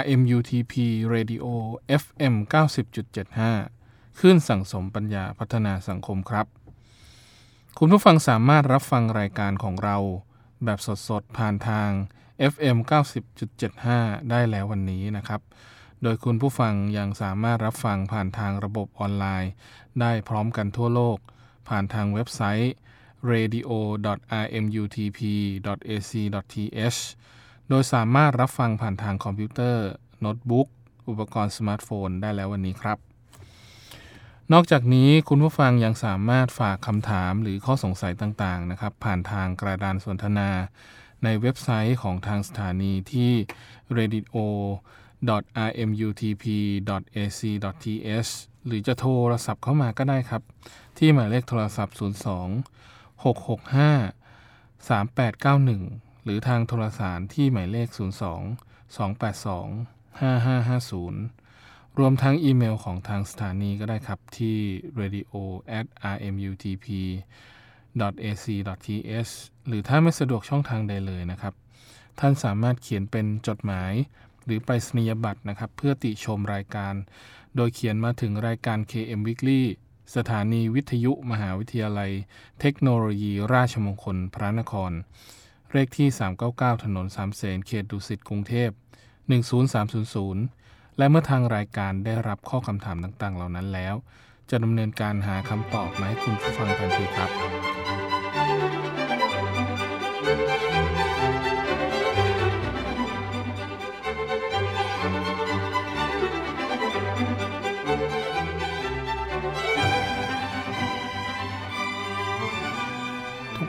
RMUTP Radio FM 90.75ขึ้นสั่งสมปัญญาพัฒนาสังคมครับ คุณผู้ฟังสามารถรับฟังรายการของเรา แบบสดๆ ผ่านทาง FM 90.75 ได้แล้ววันนี้นะครับ โดยคุณผู้ฟังยังสามารถรับฟังผ่านทางระบบออนไลน์ ได้พร้อมกันทั่วโลก ผ่านทางเว็บไซต์ radio.rmutp.ac.th โดยสามารถรับฟังผ่านทางคอมพิวเตอร์ โน้ตบุ๊ก อุปกรณ์สมาร์ทโฟนได้แล้ววันนี้ครับ นอกจากนี้คุณผู้ฟังยังสามารถฝากคำถามหรือข้อสงสัยต่างๆนะครับ ผ่านทางกระดานสนทนา ในเว็บไซต์ของทางสถานีที่ radio rmutp.ac.th หรือจะโทรศัพท์เข้ามาก็ได้ครับ ที่หมายเลขโทรศัพท์ 02 665 3891 หรือทางโทรสารที่หมายเลข 02 282 5550 รวมทั้งอีเมลของทางสถานีก็ได้ครับที่ radio at rmutp ac th หรือถ้าไม่สะดวกช่องทางใดเลยนะครับ ท่านสามารถเขียนเป็นจดหมายหรือไปรษณียบัตรนะครับ เพื่อติชมรายการ โดยเขียนมาถึงรายการ KM Weekly สถานีวิทยุมหาวิทยาลัย เทคโนโลยีราชมงคลพระนคร เลขที่ 399 ถนนสามเสนเขตดุสิตกรุงเทพ 10300 และเมื่อทางรายการได้รับข้อคำถามต่างๆ เหล่านั้นแล้ว จะดำเนินการหาคำตอบมาให้คุณผู้ฟังทันทีครับ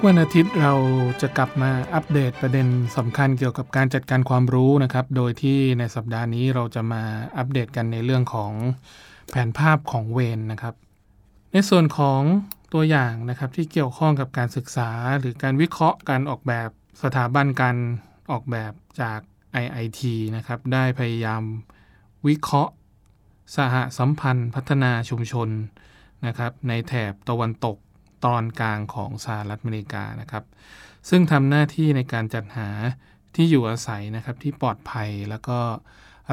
วันอาทิตย์เราจะกลับมาอัปเดตประเด็นสำคัญเกี่ยวกับการจัดการความรู้นะครับ โดยที่ในสัปดาห์นี้เราจะมาอัปเดตกันในเรื่องของแผนภาพของเวนนะครับ ในส่วนของตัวอย่างนะครับที่เกี่ยวข้องกับการศึกษา หรือการวิเคราะห์การออกแบบสถาบันการออกแบบจาก IIT นะครับ ได้พยายามวิเคราะห์ สหสัมพันธ์ พัฒนาชุมชนนะครับ ในแถบตะวันตก ตอนกลางของสหรัฐอเมริกานะครับ ซึ่งทำหน้าที่ในการจัดหาที่อยู่อาศัยนะครับที่ปลอดภัยแล้วก็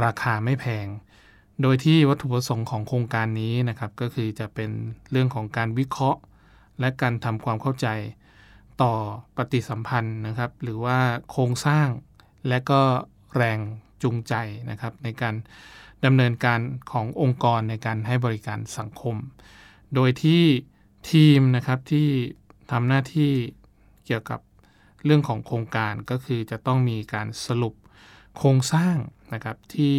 ราคาไม่แพง โดยที่วัตถุประสงค์ของโครงการนี้นะครับ ก็คือจะเป็นเรื่องของการวิเคราะห์ และการทำความเข้าใจต่อปฏิสัมพันธ์นะครับ หรือว่าโครงสร้างและก็แรงจูงใจนะครับ ในการดำเนินการขององค์กรในการให้บริการสังคม โดยที่ ทีมนะครับที่ทำหน้าที่เกี่ยวกับเรื่องของโครงการก็คือจะต้องมีการสรุปโครงสร้างนะครับที่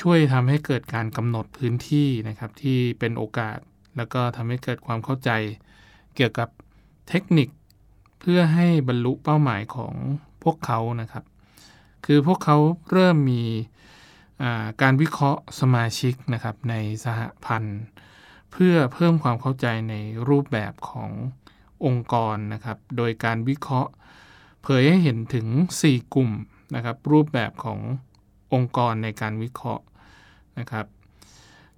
ช่วยทำให้เกิดการกำหนดพื้นที่นะครับที่เป็นโอกาส แล้วก็ทำให้เกิดความเข้าใจ เกี่ยวกับเทคนิคเพื่อให้บรรลุเป้าหมายของพวกเขานะครับ คือพวกเขาเริ่มมีการวิเคราะห์สมาชิกนะครับในสหพันธ์ เพื่อเพิ่มความเข้าใจในรูปแบบขององค์กรนะครับ โดยการวิเคราะห์ เผยให้เห็นถึง 4 กลุ่มนะครับ รูปแบบขององค์กรในการวิเคราะห์นะครับ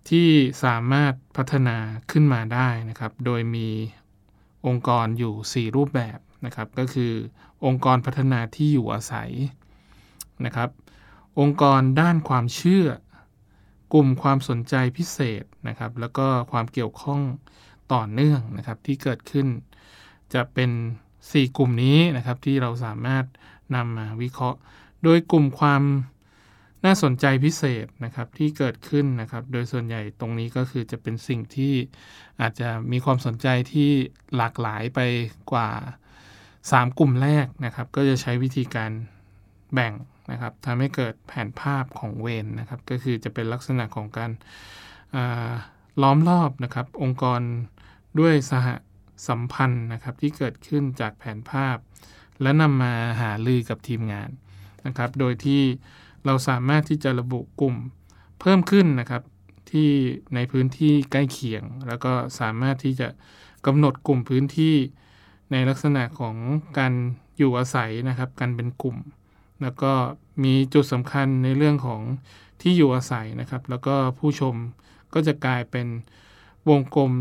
ที่สามารถพัฒนาขึ้นมาได้นะครับ โดยมีองค์กรอยู่ 4 รูปแบบนะครับ ก็คือองค์กรพัฒนาที่อยู่อาศัยนะครับ องค์กรด้านความเชื่อ กลุ่มความสนใจพิเศษนะครับ แล้วก็ความเกี่ยวข้องต่อเนื่องนะครับที่เกิดขึ้น จะเป็น 4 กลุ่มนี้นะครับที่เราสามารถนำมาวิเคราะห์ โดยกลุ่มความน่าสนใจพิเศษนะครับที่เกิดขึ้นนะครับ โดยส่วนใหญ่ตรงนี้ก็คือจะเป็นสิ่งที่อาจจะมีความสนใจที่หลากหลายไปกว่า 3 กลุ่มแรกนะครับ ก็จะใช้วิธีการแบ่ง นะครับทำให้เกิดแผนภาพของเวนนะครับก็คือจะเป็นลักษณะของการล้อมรอบนะครับองค์กรด้วยสหสัมพันธ์นะครับที่เกิดขึ้นจากแผนภาพ และนำมาหาลือกับทีมงานนะครับโดยที่เราสามารถที่จะระบุกลุ่มเพิ่มขึ้นนะครับที่ในพื้นที่ใกล้เคียง แล้วก็สามารถที่จะกำหนดกลุ่มพื้นที่ในลักษณะของการอยู่อาศัยนะครับ กันเป็นกลุ่ม แล้วก็มีจุดสำคัญในเรื่องของที่อยู่อาศัยนะครับ แล้วก็ผู้ชมก็จะกลายเป็นวงกลม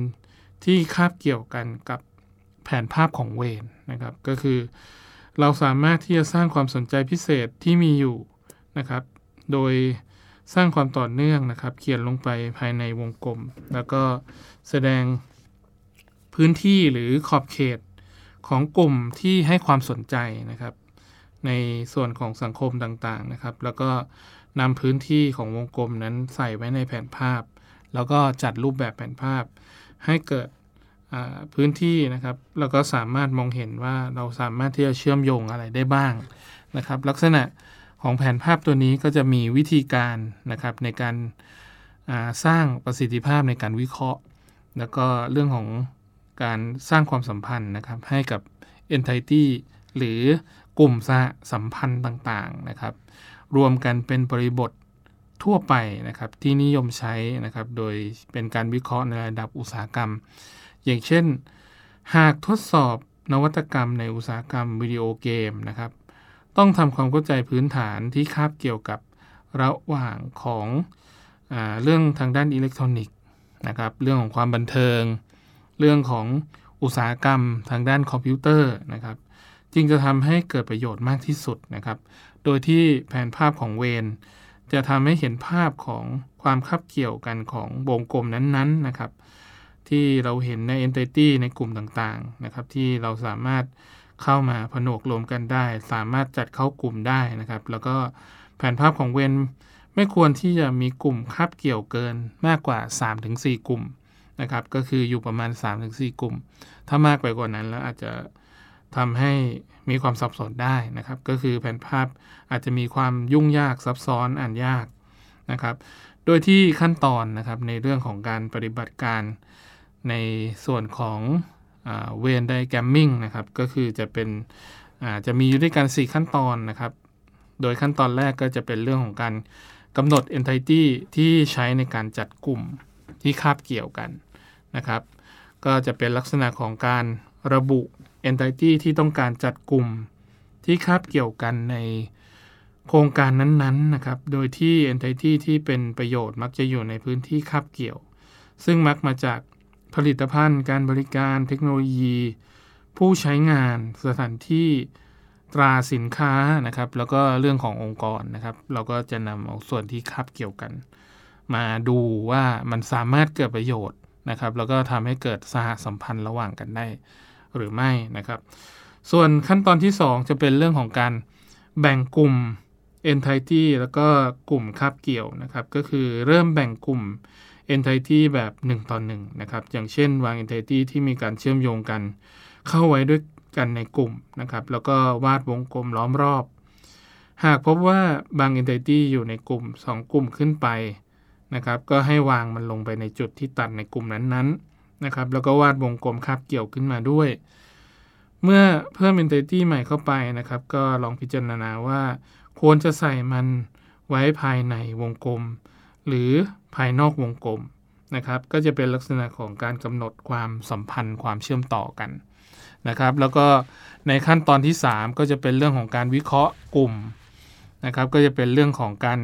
ที่คาบเกี่ยวกันกับแผนภาพของเวนนะครับ ก็คือเราสามารถที่จะสร้างความสนใจพิเศษที่มีอยู่นะครับ โดยสร้างความต่อเนื่องนะครับ เขียนลงไปภายในวงกลม แล้วก็แสดงพื้นที่หรือขอบเขตของกลุ่มที่ให้ความสนใจนะครับ ในส่วนของสังคมต่างๆนะครับ แล้วก็นำพื้นที่ของวงกลมนั้นใส่ไว้ในแผนภาพ แล้วก็จัดรูปแบบแผนภาพ ให้เกิดพื้นที่นะครับ แล้วก็สามารถมองเห็นว่าเราสามารถที่จะเชื่อมโยงอะไรได้บ้างนะครับ ลักษณะของแผนภาพตัวนี้ก็จะมีวิธีการนะครับในการสร้างประสิทธิภาพในการวิเคราะห์ แล้วก็เรื่องของการสร้างความสัมพันธ์นะครับให้กับ entity หรือ กลุ่มสหสัมพันธ์ต่างๆนะครับ รวมกันเป็นบริบททั่วไปนะครับที่นิยมใช้นะครับ โดยเป็นการวิเคราะห์ในระดับอุตสาหกรรม อย่างเช่น หากทดสอบนวัตกรรมในอุตสาหกรรมวิดีโอเกมนะครับ ต้องทำความเข้าใจพื้นฐานที่คาบเกี่ยวกับระหว่างของอเรื่องทางด้านอิเล็กทรอนิกส์นะครับ เรื่องของความบันเทิง เรื่องของอุตสาหกรรมทางด้านคอมพิวเตอร์นะครับ จึงจะทำให้เกิดประโยชน์มากที่สุดนะครับ โดยที่แผนภาพของเวนจะทำให้เห็นภาพของความคับเกี่ยวกันของวงกลมนั้นๆนะครับ ที่เราเห็นใน entity ในกลุ่มต่างๆนะครับ ที่เราสามารถเข้ามาผนวกรวมกันได้ สามารถจัดเข้ากลุ่มได้นะครับ แล้วก็แผนภาพของเวนไม่ควรที่จะมีกลุ่มคับเกี่ยวเกินมากกว่า 3-4 กลุ่มนะครับ ก็คืออยู่ประมาณ 3-4 กลุ่ม ถ้ามากไปกว่านั้นแล้วอาจจะ ทำให้มีความสับสนได้นะครับ ก็คือแผนภาพอาจจะมีความยุ่งยากซับซ้อนอ่านยากนะครับ โดยที่ขั้นตอนนะครับในเรื่องของการปฏิบัติการในส่วนของเวนไดแกรมมิ่งนะครับ ก็คือจะเป็นจะมีอยู่ด้วยกัน 4 ขั้นตอนนะครับ โดยขั้นตอนแรกก็จะเป็นเรื่องของการกำหนด entity ที่ใช้ในการจัดกลุ่มที่คาบเกี่ยวกันนะครับ ก็จะเป็นลักษณะของการระบุ entity ที่ต้องการจัดกลุ่มที่คาบเกี่ยวกันในโครงการนั้นๆนะครับ โดยที่ entity ที่เป็นประโยชน์มักจะอยู่ในพื้นที่คาบเกี่ยว ซึ่งมักมาจากผลิตภัณฑ์ การบริการ เทคโนโลยี ผู้ใช้งาน สถานที่ตราสินค้านะครับ แล้วก็เรื่องขององค์กรนะครับ เราก็จะนำเอาส่วนที่คาบเกี่ยวกัน มาดูว่ามันสามารถเกิดประโยชน์นะครับ แล้วก็ทำให้เกิดสหสัมพันธ์ระหว่างกันได้ หรือไม่นะครับ ส่วนขั้นตอนที่ 2 จะเป็นเรื่องของการแบ่งกลุ่ม entity แล้วก็กลุ่มคาบเกี่ยวนะครับ ก็คือเริ่มแบ่งกลุ่ม entity แบบ 1 ต่อ 1 นะครับ อย่างเช่นวาง entity ที่มีการเชื่อมโยงกัน เข้าไว้ด้วยกันในกลุ่มนะครับ แล้วก็วาดวงกลมล้อมรอบ หากพบว่าบาง entity อยู่ในกลุ่ม 2 กลุ่มขึ้นไปนะครับ ก็ให้วางมันลงไปในจุดที่ตัดในกลุ่มนั้นๆ นะครับแล้วก็วาดวงกลมคาบเกี่ยวขึ้นมาด้วย เมื่อเพิ่ม entity ใหม่เข้าไปนะครับ ก็ลองพิจารณาว่า ควรจะใส่มันไว้ภายในวงกลม หรือภายนอกวงกลมนะครับก็จะเป็นลักษณะของการกำหนดความสัมพันธ์ความเชื่อมต่อกันนะครับ แล้วก็ในขั้นตอนที่ 3 ก็จะเป็นเรื่องของการวิเคราะห์กลุ่มนะครับ ก็จะเป็นเรื่องของการ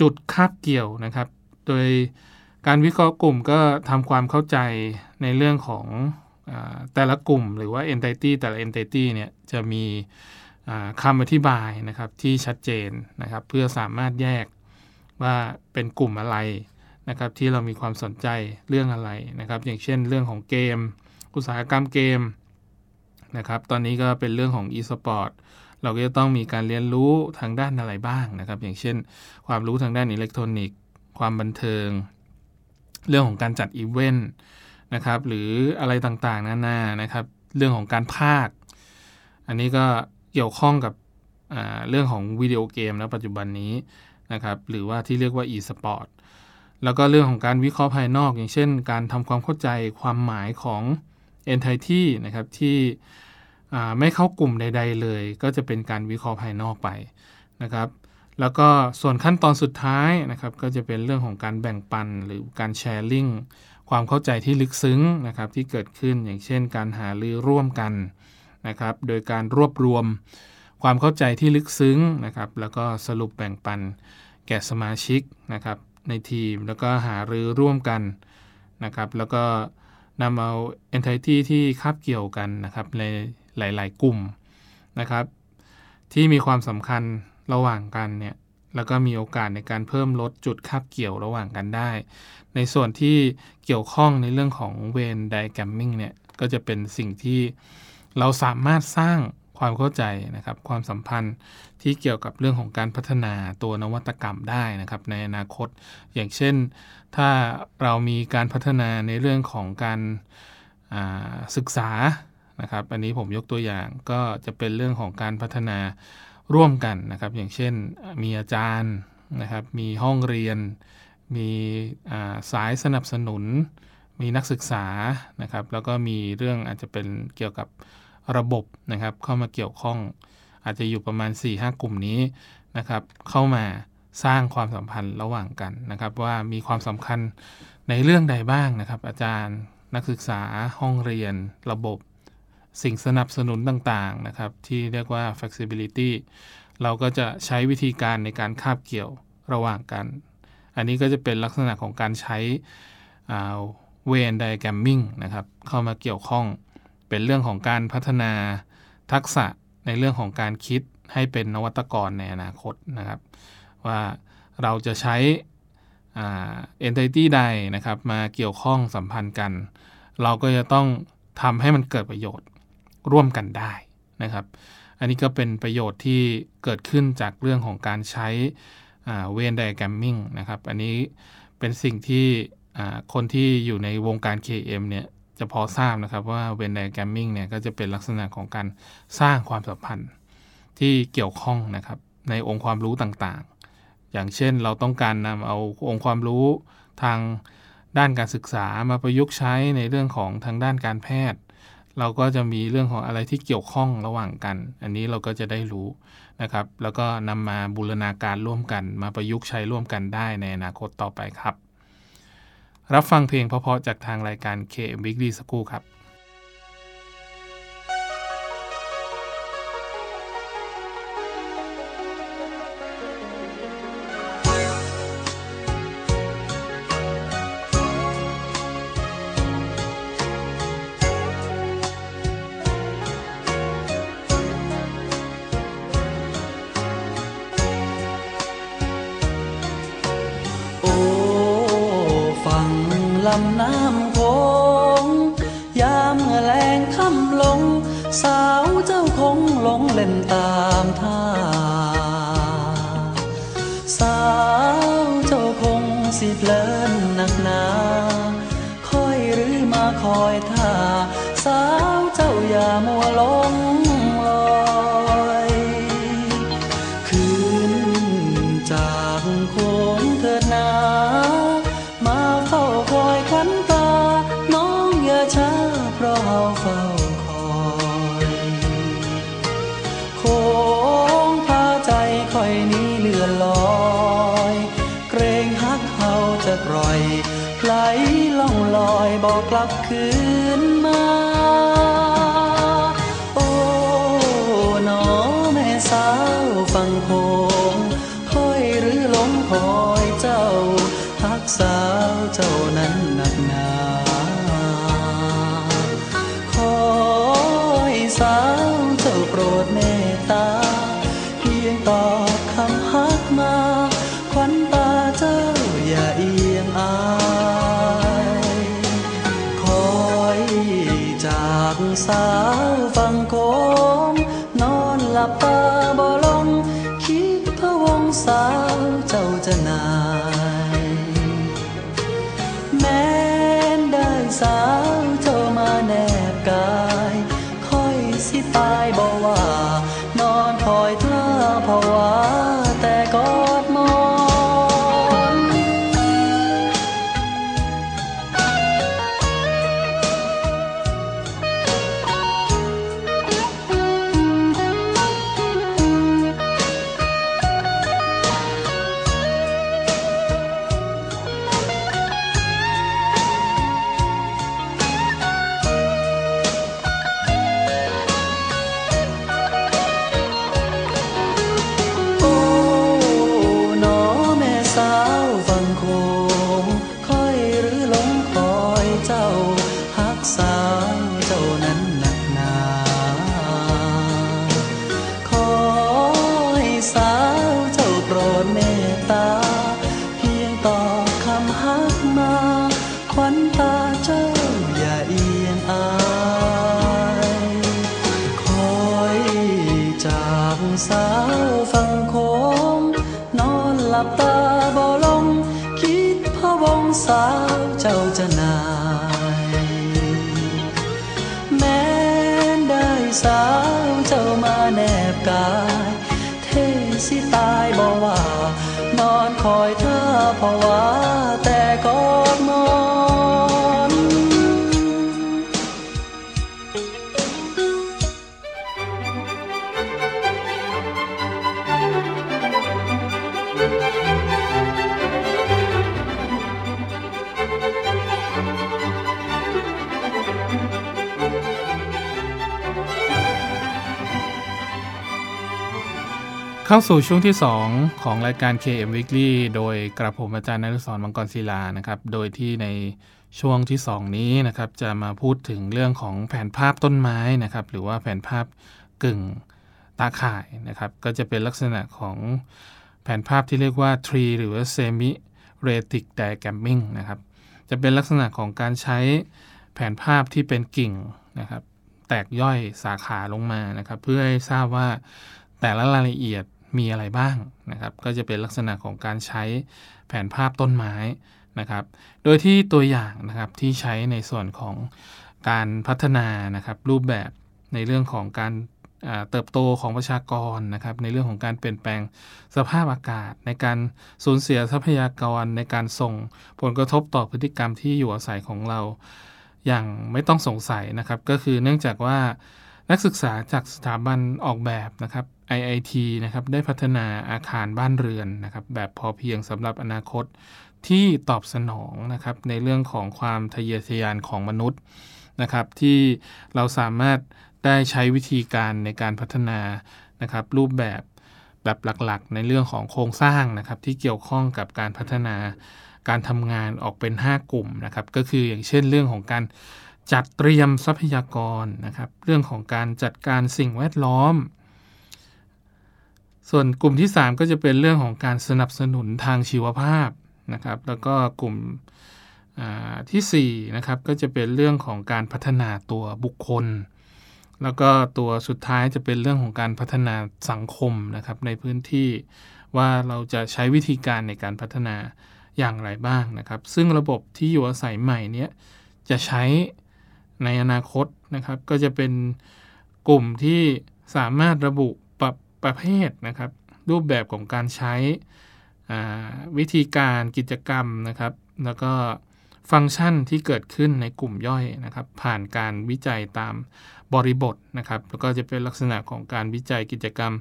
จุดคาบเกี่ยวนะครับ โดย การวิเคราะห์กลุ่มก็ทำความเข้าใจในเรื่องของอแต่ละกลุ่ม หรือว่า entity แต่ละ entity เนี่ยจะมีคำอธิบายนะครับที่ชัดเจนนะครับ เพื่อสามารถแยกว่าเป็นกลุ่มอะไรนะครับที่เรามีความสนใจเรื่องอะไรนะครับ อย่างเช่นเรื่องของเกม อุตสาหกรรมเกมนะครับตอนนี้ก็เป็นเรื่องของ e-sport เราก็จะต้องมีการเรียนรู้ทางด้านอะไรบ้างนะครับ อย่างเช่น ความรู้ทางด้านอิเล็กทรอนิกส์ ความบันเทิง เรื่องของการจัดอีเวนต์นะครับหรืออะไรต่างๆ นานานะครับ เรื่องของการภาค อันนี้ก็เกี่ยวข้องกับเรื่องของวิดีโอเกมนะปัจจุบันนี้นะครับหรือว่าที่เรียกว่า e-sport แล้วก็เรื่องของการวิเคราะห์ภายนอก อย่างเช่น การทำความเข้าใจความหมายของ entity นะครับที่ไม่เข้ากลุ่มใด ๆ เลย ก็จะเป็นการวิเคราะห์ภายนอกไปนะครับ แล้วก็ส่วนขั้นตอนสุดท้ายนะครับก็จะเป็นเรื่องของการแบ่งปันหรือการแชร์ลิงความเข้าใจที่ลึกซึ้งนะครับที่เกิดขึ้นอย่างเช่น การหารือร่วมกันนะครับ โดยการรวบรวมความเข้าใจที่ลึกซึ้งนะครับ แล้วก็สรุปแบ่งปันแก่สมาชิกนะครับในทีมแล้วก็หารือร่วมกันนะครับ แล้วก็นำเอา entity ที่คาบเกี่ยวกันนะครับในหลาย ๆ กลุ่มนะครับ ที่มีความสำคัญ ระหว่างกันเนี่ยแล้วก็มีโอกาสในการเพิ่มลดจุดคาบเกี่ยวระหว่างกันได้ ในส่วนที่เกี่ยวข้องในเรื่องของเวนไดแกรมมิ่งเนี่ยก็จะเป็นสิ่งที่เราสามารถสร้างความเข้าใจนะครับ ความสัมพันธ์ที่เกี่ยวกับเรื่องของการพัฒนาตัวนวัตกรรมได้นะครับ ในอนาคต อย่างเช่น ถ้าเรามีการพัฒนาในเรื่องของการศึกษานะครับ อันนี้ผมยกตัวอย่างก็จะเป็นเรื่องของการพัฒนา ร่วมกันนะครับ อย่างเช่นมีอาจารย์นะครับ มีห้องเรียน มีสายสนับสนุน มีนักศึกษานะครับ แล้วก็มีเรื่องอาจจะเป็นเกี่ยวกับระบบนะครับ เข้ามาเกี่ยวข้อง อาจจะอยู่ประมาณ 4-5 กลุ่มนี้นะครับ เข้ามาสร้างความสัมพันธ์ระหว่างกันนะครับ ว่ามีความสำคัญในเรื่องใดบ้างนะครับ อาจารย์นักศึกษาห้องเรียนระบบ สิ่งสนับสนุนต่างๆนะครับ ที่เรียกว่า flexibility เราก็จะใช้วิธีการในการคาบเกี่ยวระหว่างกัน อันนี้ก็จะเป็นลักษณะของการใช้เวนไดแกรมมิ่งนะครับ เข้ามาเกี่ยวข้องเป็นเรื่องของการพัฒนาทักษะในเรื่องของการคิดให้เป็นนวัตกรในอนาคตนะครับ ว่าเราจะใช้เอ็นไทตี้ใดนะครับ มาเกี่ยวข้องสัมพันธ์กัน เราก็จะต้องทำให้มันเกิดประโยชน์ ร่วมกันได้นะครับ อันนี้ก็เป็นประโยชน์ที่เกิดขึ้นจากเรื่องของการใช้เวนไดแกรมมิ่งนะครับ อันนี้เป็นสิ่งที่คนที่อยู่ในวงการ KM เนี่ยจะพอทราบนะครับว่าเวนไดแกรมมิ่งเนี่ยก็จะเป็นลักษณะของการสร้างความสัมพันธ์ที่เกี่ยวข้องนะครับในองค์ความรู้ต่างๆ อย่างเช่นเราต้องการนำเอาองค์ความรู้ทางด้านการศึกษามาประยุกต์ใช้ในเรื่องของทางด้านการแพทย์ เราก็จะมีเรื่องของอะไรที่เกี่ยวข้องระหว่างกัน อันนี้เราก็จะได้รู้นะครับ แล้วก็นำมาบูรณาการร่วมกัน มาประยุกต์ใช้ร่วมกันได้ในอนาคตต่อไปครับ รับฟังเพลงเพราะๆจากทางรายการ KM Weekly ำน้ำโขงยามแรงค่ำลง สาวเจ้าคงหลงเล่นตามท่า สาวเจ้าคงสิเพลินหนักหนา คอยหรือมาคอยท่า่อยไหลล่องลอยบอกกลับคืนมา โอ้น้อแม่สาวฟังโคงคอยหรือลงคอยเจ้าทักสาวเจ้านั้น สาวฟังโคม นอนหลับตาบ่ลง คิดพระวงสาวเจ้าจะนาย แม้ได้สาวเจ้ามาแนบกาย ค่อยสิตายบ่ว่า นอนคอยกล้าภาวา เจ้าอย่เอียนอายคอยจากสาวฟังโคม นอนหลับตาบ่ลง คิดพะวงสาวเจ้าจะนาย แม้ได้สาวเจ้ามาแนบกายเทสิตายบ่ว่า นอนคอยเธอพะว่าแต่ก็ เข้าสู่ช่วงที่ 2 ของรายการ KM Weekly โดยกระผมอาจารย์นฤศรมังกรศิลานะครับ โดยที่ในช่วงที่ 2 นี้นะครับจะมาพูดถึงเรื่องของแผนภาพต้นไม้นะครับ หรือว่าแผนภาพกึ่งตาข่ายนะครับ ก็จะเป็นลักษณะของแผนภาพที่เรียกว่า tree หรือว่า semi retic diagramming นะครับ จะเป็นลักษณะของการใช้แผนภาพที่เป็นกิ่งนะครับ แตกย่อยสาขาลงมานะครับ เพื่อให้ทราบว่าแต่ละรายละเอียด มีอะไรบ้างนะครับ ก็จะเป็นลักษณะของการใช้แผนภาพต้นไม้นะครับ โดยที่ตัวอย่างนะครับที่ใช้ในส่วนของการพัฒนานะครับรูปแบบในเรื่องของการเติบโตของประชากรนะครับ ในเรื่องของการเปลี่ยนแปลงสภาพอากาศ ในการสูญเสียทรัพยากรในการส่งผลกระทบต่อพฤติกรรมที่อยู่อาศัยของเรา อย่างไม่ต้องสงสัยนะครับ ก็คือเนื่องจากว่า นักศึกษาจากสถาบันออกแบบนะครับ IIT นะครับได้พัฒนาอาคารบ้านเรือนนะครับแบบพอเพียงสำหรับอนาคตที่ตอบสนองนะครับในเรื่องของความทะเยอทะยานของมนุษย์นะครับ ที่เราสามารถได้ใช้วิธีการในการพัฒนานะครับ รูปแบบแบบหลักๆ ในเรื่องของโครงสร้างนะครับ ที่เกี่ยวข้องกับการพัฒนาการทำงานออกเป็น 5 กลุ่มนะครับ ก็คืออย่างเช่นเรื่องของการ จัดเตรียมทรัพยากรนะครับ เรื่องของการจัดการสิ่งแวดล้อม ส่วนกลุ่มที่ 3 ก็จะเป็นเรื่องของการสนับสนุนทางชีวภาพนะครับ แล้วก็กลุ่มที่4นะครับก็จะเป็นเรื่องของการพัฒนาตัวบุคคล แล้วก็ตัวสุดท้ายจะเป็นเรื่องของการพัฒนาสังคมนะครับในพื้นที่ว่าเราจะใช้วิธีการในการพัฒนาอย่างไรบ้างนะครับ ซึ่งระบบที่อยู่อาศัยใหม่นี้จะใช้ ในอนาคตนะครับ ก็จะเป็นกลุ่มที่สามารถระบุปรประเภทนะครับ รูปแบบของการใช้วิธีการกิจกรรมนะครับ แล้วก็ฟังก์ชันที่เกิดขึ้นในกลุ่มย่อยนะครับ ผ่านการวิจัยตามบริบทนะครับ แล้วก็จะเป็นลักษณะของการวิจัยกิจกรรม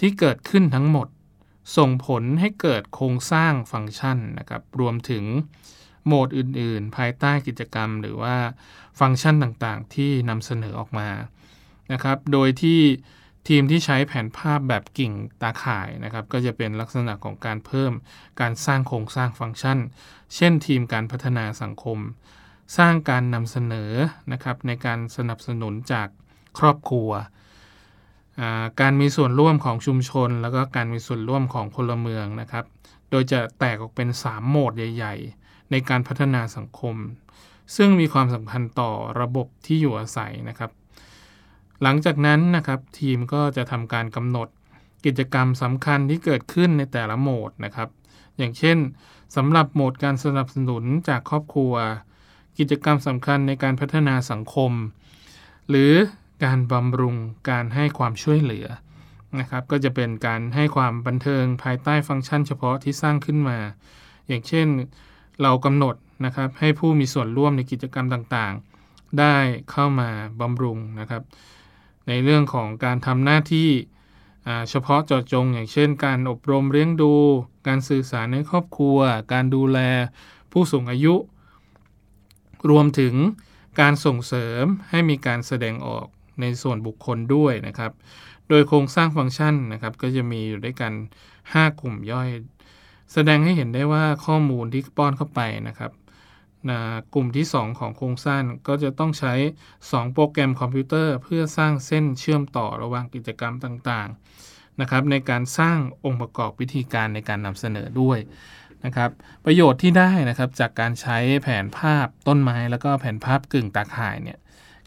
ที่เกิดขึ้นทั้งหมด ส่งผลให้เกิดโครงสร้างฟังก์ชันนะครับ รวมถึงโหมดอื่น ๆ ภายใต้กิจกรรม หรือว่า ฟังก์ชันต่างๆ ที่นำเสนอออกมานะครับ โดยที่ทีมที่ใช้แผนภาพแบบกิ่งตาข่ายนะครับ ก็จะเป็นลักษณะของการเพิ่มการสร้างโครงสร้างฟังก์ชัน เช่นทีมการพัฒนาสังคม สร้างการนำเสนอนะครับในการสนับสนุนจากครอบครัว การมีส่วนร่วมของชุมชน แล้วก็การมีส่วนร่วมของพลเมืองนะครับ โดยจะแตกออกเป็น 3 โหมดใหญ่ ๆ ในการพัฒนาสังคม ซึ่งมีความสำคัญต่อระบบที่อยู่อาศัยนะครับ หลังจากนั้นนะครับทีมก็จะทำการกำหนดกิจกรรมสำคัญที่เกิดขึ้นในแต่ละโหมดนะครับ อย่างเช่นสำหรับโหมดการสนับสนุนจากครอบครัว กิจกรรมสำคัญในการพัฒนาสังคม หรือการบำรุงการให้ความช่วยเหลือนะครับ ก็จะเป็นการให้ความบันเทิงภายใต้ฟังก์ชันเฉพาะที่สร้างขึ้นมา อย่างเช่น เรากำหนด นะครับให้ผู้มีส่วนร่วมในกิจกรรมต่างๆ ได้เข้ามาบำรุงนะครับ ในเรื่องของการทำหน้าที่เฉพาะเจาะจง อย่างเช่น การอบรมเลี้ยงดู การสื่อสารในครอบครัว การดูแลผู้สูงอายุ รวมถึงการส่งเสริมให้มีการแสดงออกในส่วนบุคคลด้วยนะครับ โดยโครงสร้างฟังก์ชันนะครับก็จะมีอยู่ด้วยกัน 5 กลุ่มย่อย แสดงให้เห็นได้ว่าข้อมูลที่ป้อนเข้าไปนะครับ นะกลุ่มที่ 2 ของโครงสร้างก็จะต้องใช้ 2 โปรแกรมคอมพิวเตอร์ เพื่อสร้างเส้นเชื่อมต่อระหว่างกิจกรรมต่างๆนะครับในการสร้างองค์ประกอบวิธีการในการนำเสนอด้วยนะครับประโยชน์ที่ได้นะครับจากการใช้แผนภาพต้นไม้ แล้วก็แผนภาพกึ่งตาข่ายเนี่ย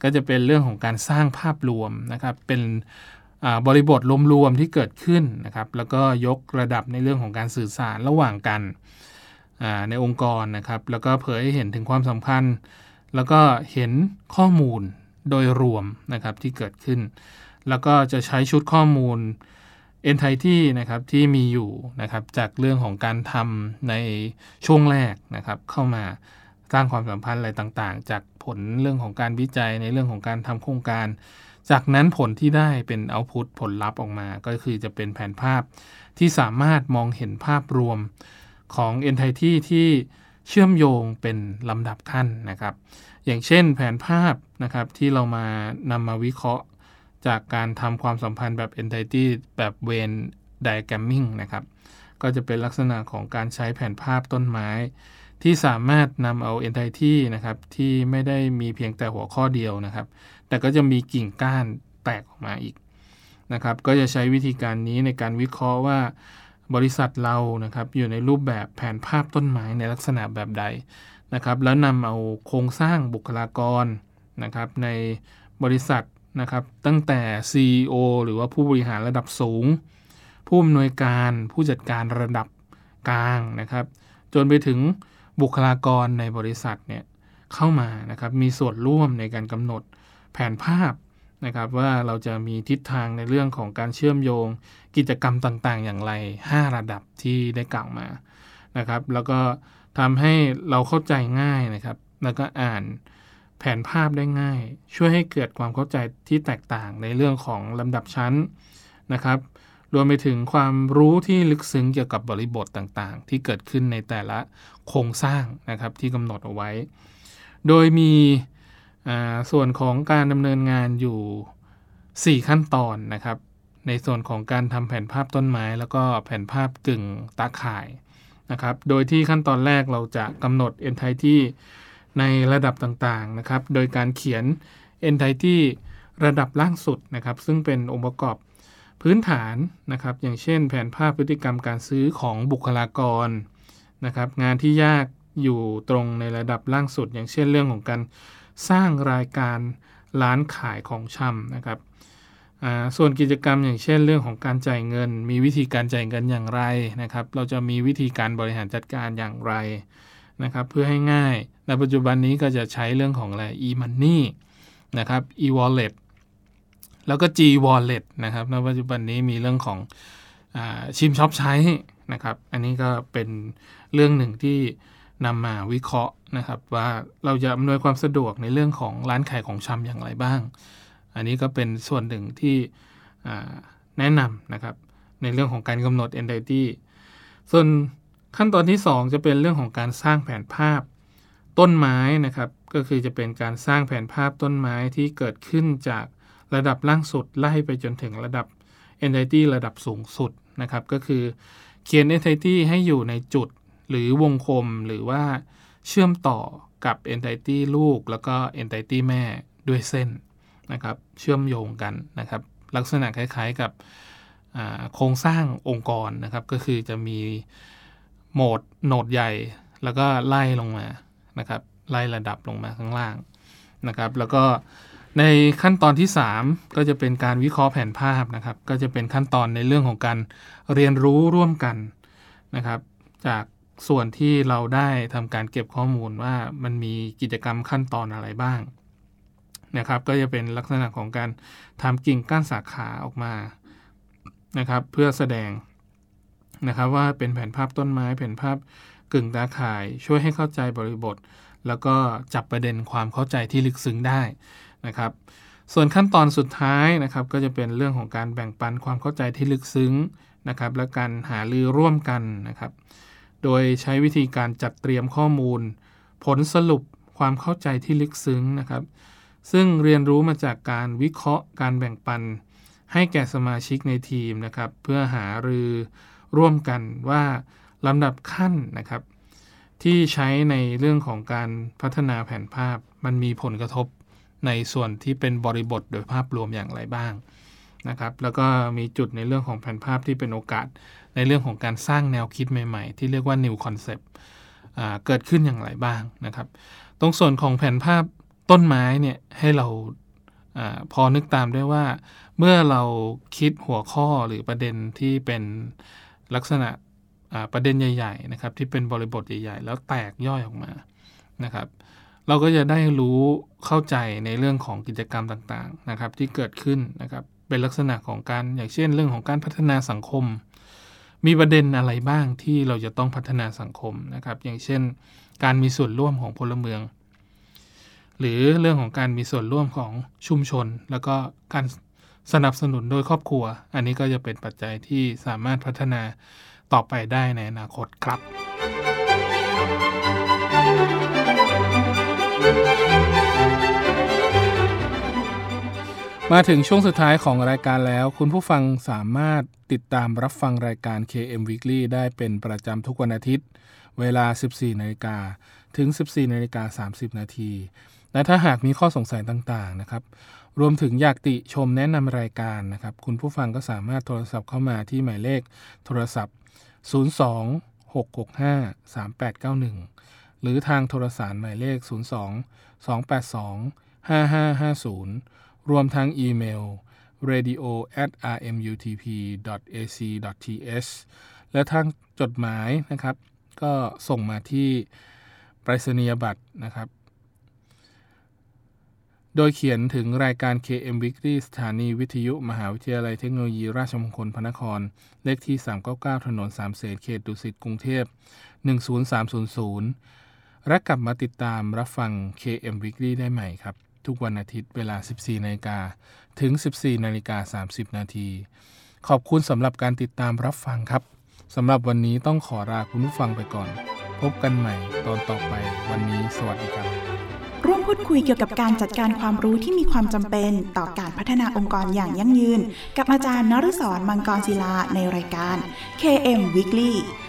ก็จะเป็นเรื่องของการสร้างภาพรวมนะครับเป็นบริบทรวมๆที่เกิดขึ้นนะครับแล้วก็ยกระดับในเรื่องของการสื่อสารระหว่างกัน ในองค์กรนะครับ แล้วก็เผยให้เห็นถึงความสำคัญ แล้วก็เห็นข้อมูลโดยรวมนะครับที่เกิดขึ้น แล้วก็จะใช้ชุดข้อมูล Entity นะครับที่มีอยู่นะครับจากเรื่องของการทำในช่วงแรกนะครับเข้ามาสร้างความสัมพันธ์อะไรต่างๆ จากผลเรื่องของการวิจัยในเรื่องของการทำโครงการ จากนั้นผลที่ได้เป็นเอาพุตผลลัพธ์ออกมา ก็คือจะเป็นแผนภาพที่สามารถมองเห็นภาพรวม ของ Entity ที่เชื่อมโยงเป็นลำดับขั้นนะครับ อย่างเช่นแผนภาพนะครับที่เรามานำมาวิเคราะห์จากการทำความสัมพันธ์แบบ entity แบบเวน diagramming นะครับ ก็จะเป็นลักษณะของการใช้แผนภาพต้นไม้ ที่สามารถนำเอา entity นะครับที่ไม่ได้มีเพียงแต่หัวข้อเดียวนะครับ แต่ก็จะมีกิ่งก้านแตกออกมาอีกนะครับ ก็จะใช้วิธีการนี้ในการวิเคราะห์ว่า บริษัทเรานะครับอยู่ในรูปแบบแผนภาพต้นไม้ในลักษณะแบบใดนะครับแล้วนำเอาโครงสร้างบุคลากรนะครับในบริษัทนะครับตั้งแต่ CEO หรือว่าผู้บริหารระดับสูง ผู้อำนวยการผู้จัดการระดับกลางนะครับ จนไปถึงบุคลากรในบริษัทเนี่ยเข้ามานะครับมีส่วนร่วมในการกำหนดแผนภาพ นะครับว่าเราจะมีทิศทางในเรื่องของการเชื่อมโยง กิจกรรมต่างๆ อย่างไร 5 ระดับที่ได้กล่าวมานะครับ แล้วก็ทำให้เราเข้าใจง่ายนะครับ แล้วก็อ่านแผนภาพได้ง่าย ช่วยให้เกิดความเข้าใจที่แตกต่างในเรื่องของลำดับชั้นนะครับ รวมไปถึงความรู้ที่ลึกซึ้งเกี่ยวกับบริบทต่างๆ ที่เกิดขึ้นในแต่ละโครงสร้างนะครับที่กำหนดเอาไว้ โดยมี ส่วนของการดำเนินงานอยู่ 4 ขั้นตอนนะครับ ในส่วนของการทำแผนภาพต้นไม้ แล้วก็แผนภาพกึ่งตาข่ายนะครับ โดยที่ขั้นตอนแรกเราจะกำหนด entity ในระดับต่างๆนะครับ โดยการเขียน entity ระดับล่างสุดนะครับ ซึ่งเป็นองค์ประกอบพื้นฐานนะครับ อย่างเช่น แผนภาพพฤติกรรมการซื้อของบุคลากรนะครับ งานที่ยากอยู่ตรงในระดับล่างสุด อย่างเช่นเรื่องของการ สร้างรายการร้านขายของชำนะครับส่วนกิจกรรมอย่างเช่นเรื่องของการจ่ายเงิน มีวิธีการจ่ายเงินอย่างไรนะครับ เราจะมีวิธีการบริหารจัดการอย่างไรนะครับ เพื่อให้ง่ายในปัจจุบันนี้ก็จะใช้เรื่องของอะไร e-money นะครับ e-wallet แล้วก็ g-wallet นะครับในปัจจุบันนี้มีเรื่องของอชิมช็อปใช้นะครับ อันนี้ก็เป็นเรื่องหนึ่งที่ นำมาวิเคราะห์นะครับว่าเราจะอำนวยความสะดวกในเรื่องของร้านขายของชำอย่างไรบ้าง อันนี้ก็เป็นส่วนหนึ่งที่แนะนำนะครับในเรื่องของการกำหนด entity ส่วนขั้นตอนที่ 2 จะเป็นเรื่องของการสร้างแผนภาพต้นไม้นะครับก็คือจะเป็นการสร้างแผนภาพต้นไม้ที่เกิดขึ้นจากระดับล่างสุดไล่ไปจนถึงระดับ entity ระดับสูงสุดนะครับก็คือเขียน entity ให้อยู่ในจุด หรือวงกลมหรือว่าเชื่อมต่อกับ entity ลูก แล้วก็ entity แม่ด้วยเส้นนะครับ เชื่อมโยงกันนะครับ ลักษณะคล้ายๆกับโครงสร้างองค์กรนะครับ ก็คือจะมีโหมดโหนดใหญ่ แล้วก็ไล่ลงมานะครับ ไล่ระดับลงมาข้างล่างนะครับ แล้วก็ในขั้นตอนที่ 3 ก็จะเป็นการวิเคราะห์แผนภาพนะครับ ก็จะเป็นขั้นตอนในเรื่องของการเรียนรู้ร่วมกันนะครับ จาก ส่วนที่เราได้ทำการเก็บข้อมูลว่ามันมีกิจกรรมขั้นตอนอะไรบ้างนะครับ ก็จะเป็นลักษณะของการทำกิ่งก้านสาขาออกมานะครับ เพื่อแสดงนะครับว่าเป็นแผนภาพต้นไม้แผนภาพกึ่งตาข่ายช่วยให้เข้าใจบริบท แล้วก็จับประเด็นความเข้าใจที่ลึกซึ้งได้นะครับ ส่วนขั้นตอนสุดท้ายนะครับ ก็จะเป็นเรื่องของการแบ่งปันความเข้าใจที่ลึกซึ้งนะครับ และการหาลือร่วมกันนะครับ โดยใช้วิธีการจัดเตรียมข้อมูล ผลสรุปความเข้าใจที่ลึกซึ้งนะครับ ซึ่งเรียนรู้มาจากการวิเคราะห์การแบ่งปัน ให้แก่สมาชิกในทีมนะครับ เพื่อหารือร่วมกันว่าลำดับขั้นนะครับ ที่ใช้ในเรื่องของการพัฒนาแผนภาพมันมีผลกระทบในส่วนที่เป็นบริบทโดยภาพรวมอย่างไรบ้างนะครับ แล้วก็มีจุดในเรื่องของแผนภาพที่เป็นโอกาส ในเรื่องของการสร้างแนวคิดใหม่ๆ ที่เรียกว่า new concept เกิดขึ้นอย่างไรบ้างนะครับ ตรงส่วนของแผนภาพต้นไม้เนี่ยให้เราอพอนึกตามได้ว่า เมื่อเราคิดหัวข้อหรือประเด็นที่เป็นลักษณะประเด็นใหญ่ๆนะครับที่เป็นบริบทใหญ่ๆ แล้วแตกย่อยออกมานะครับเราก็จะได้รู้เข้าใจในเรื่องของกิจกรรมต่างๆนะครับที่เกิดขึ้นนะครับเป็นลักษณะของการอย่างเช่นเรื่องของการพัฒนาสังคม มีประเด็นอะไรบ้างที่เราจะต้องพัฒนาสังคมนะครับ อย่างเช่น การมีส่วนร่วมของพลเมือง หรือเรื่องของการมีส่วนร่วมของชุมชน แล้วก็การสนับสนุนโดยครอบครัว อันนี้ก็จะเป็นปัจจัยที่สามารถพัฒนาต่อไปได้ในอนาคตครับ มาถึงช่วงสุดท้ายของรายการแล้ว คุณผู้ฟังสามารถติดตามรับฟังรายการ KM Weekly ได้เป็นประจำทุกวันอาทิตย์ เวลา 14นาฬิกาถึง 14นาฬิกา30 นาทีและถ้าหากมีข้อสงสัยต่างๆนะครับ รวมถึงอยากติชมแนะนำรายการนะครับ คุณผู้ฟังก็สามารถโทรศัพท์เข้ามาที่หมายเลขโทรศัพท์ 02 665 3891 หรือทางโทรสารหมายเลข 02 282 5550 รวมทั้งอีเมล radio at rmutp ac th และทางจดหมายนะครับ ก็ส่งมาที่ไปรษณียบัตรนะครับ โดยเขียนถึงรายการ KM Weekly สถานีวิทยุ มหาวิทยาลัยเทคโนโลยี ราชมงคลพระนคร เลขที่ 399 ถนนสามเสนเขตดุสิตกรุงเทพ 10300 และกลับมาติดตามรับฟัง KM Weekly ได้ใหม่ครับ ทุกวันอาทิตย์เวลา 14นาฬิกาถึง 14นาฬิกา30 นาทีขอบคุณสำหรับการติดตามรับฟังครับสำหรับวันนี้ต้องขอลาคุณผู้ฟังไปก่อน พบกันใหม่ตอนต่อไปวันนี้สวัสดีครับร่วมพูดคุยเกี่ยวกับการจัดการความรู้ที่มีความจำเป็นต่อการพัฒนาองค์กรอย่างยั่งยืน กับอาจารย์นฤศรมังกรศิลาในรายการ KM Weekly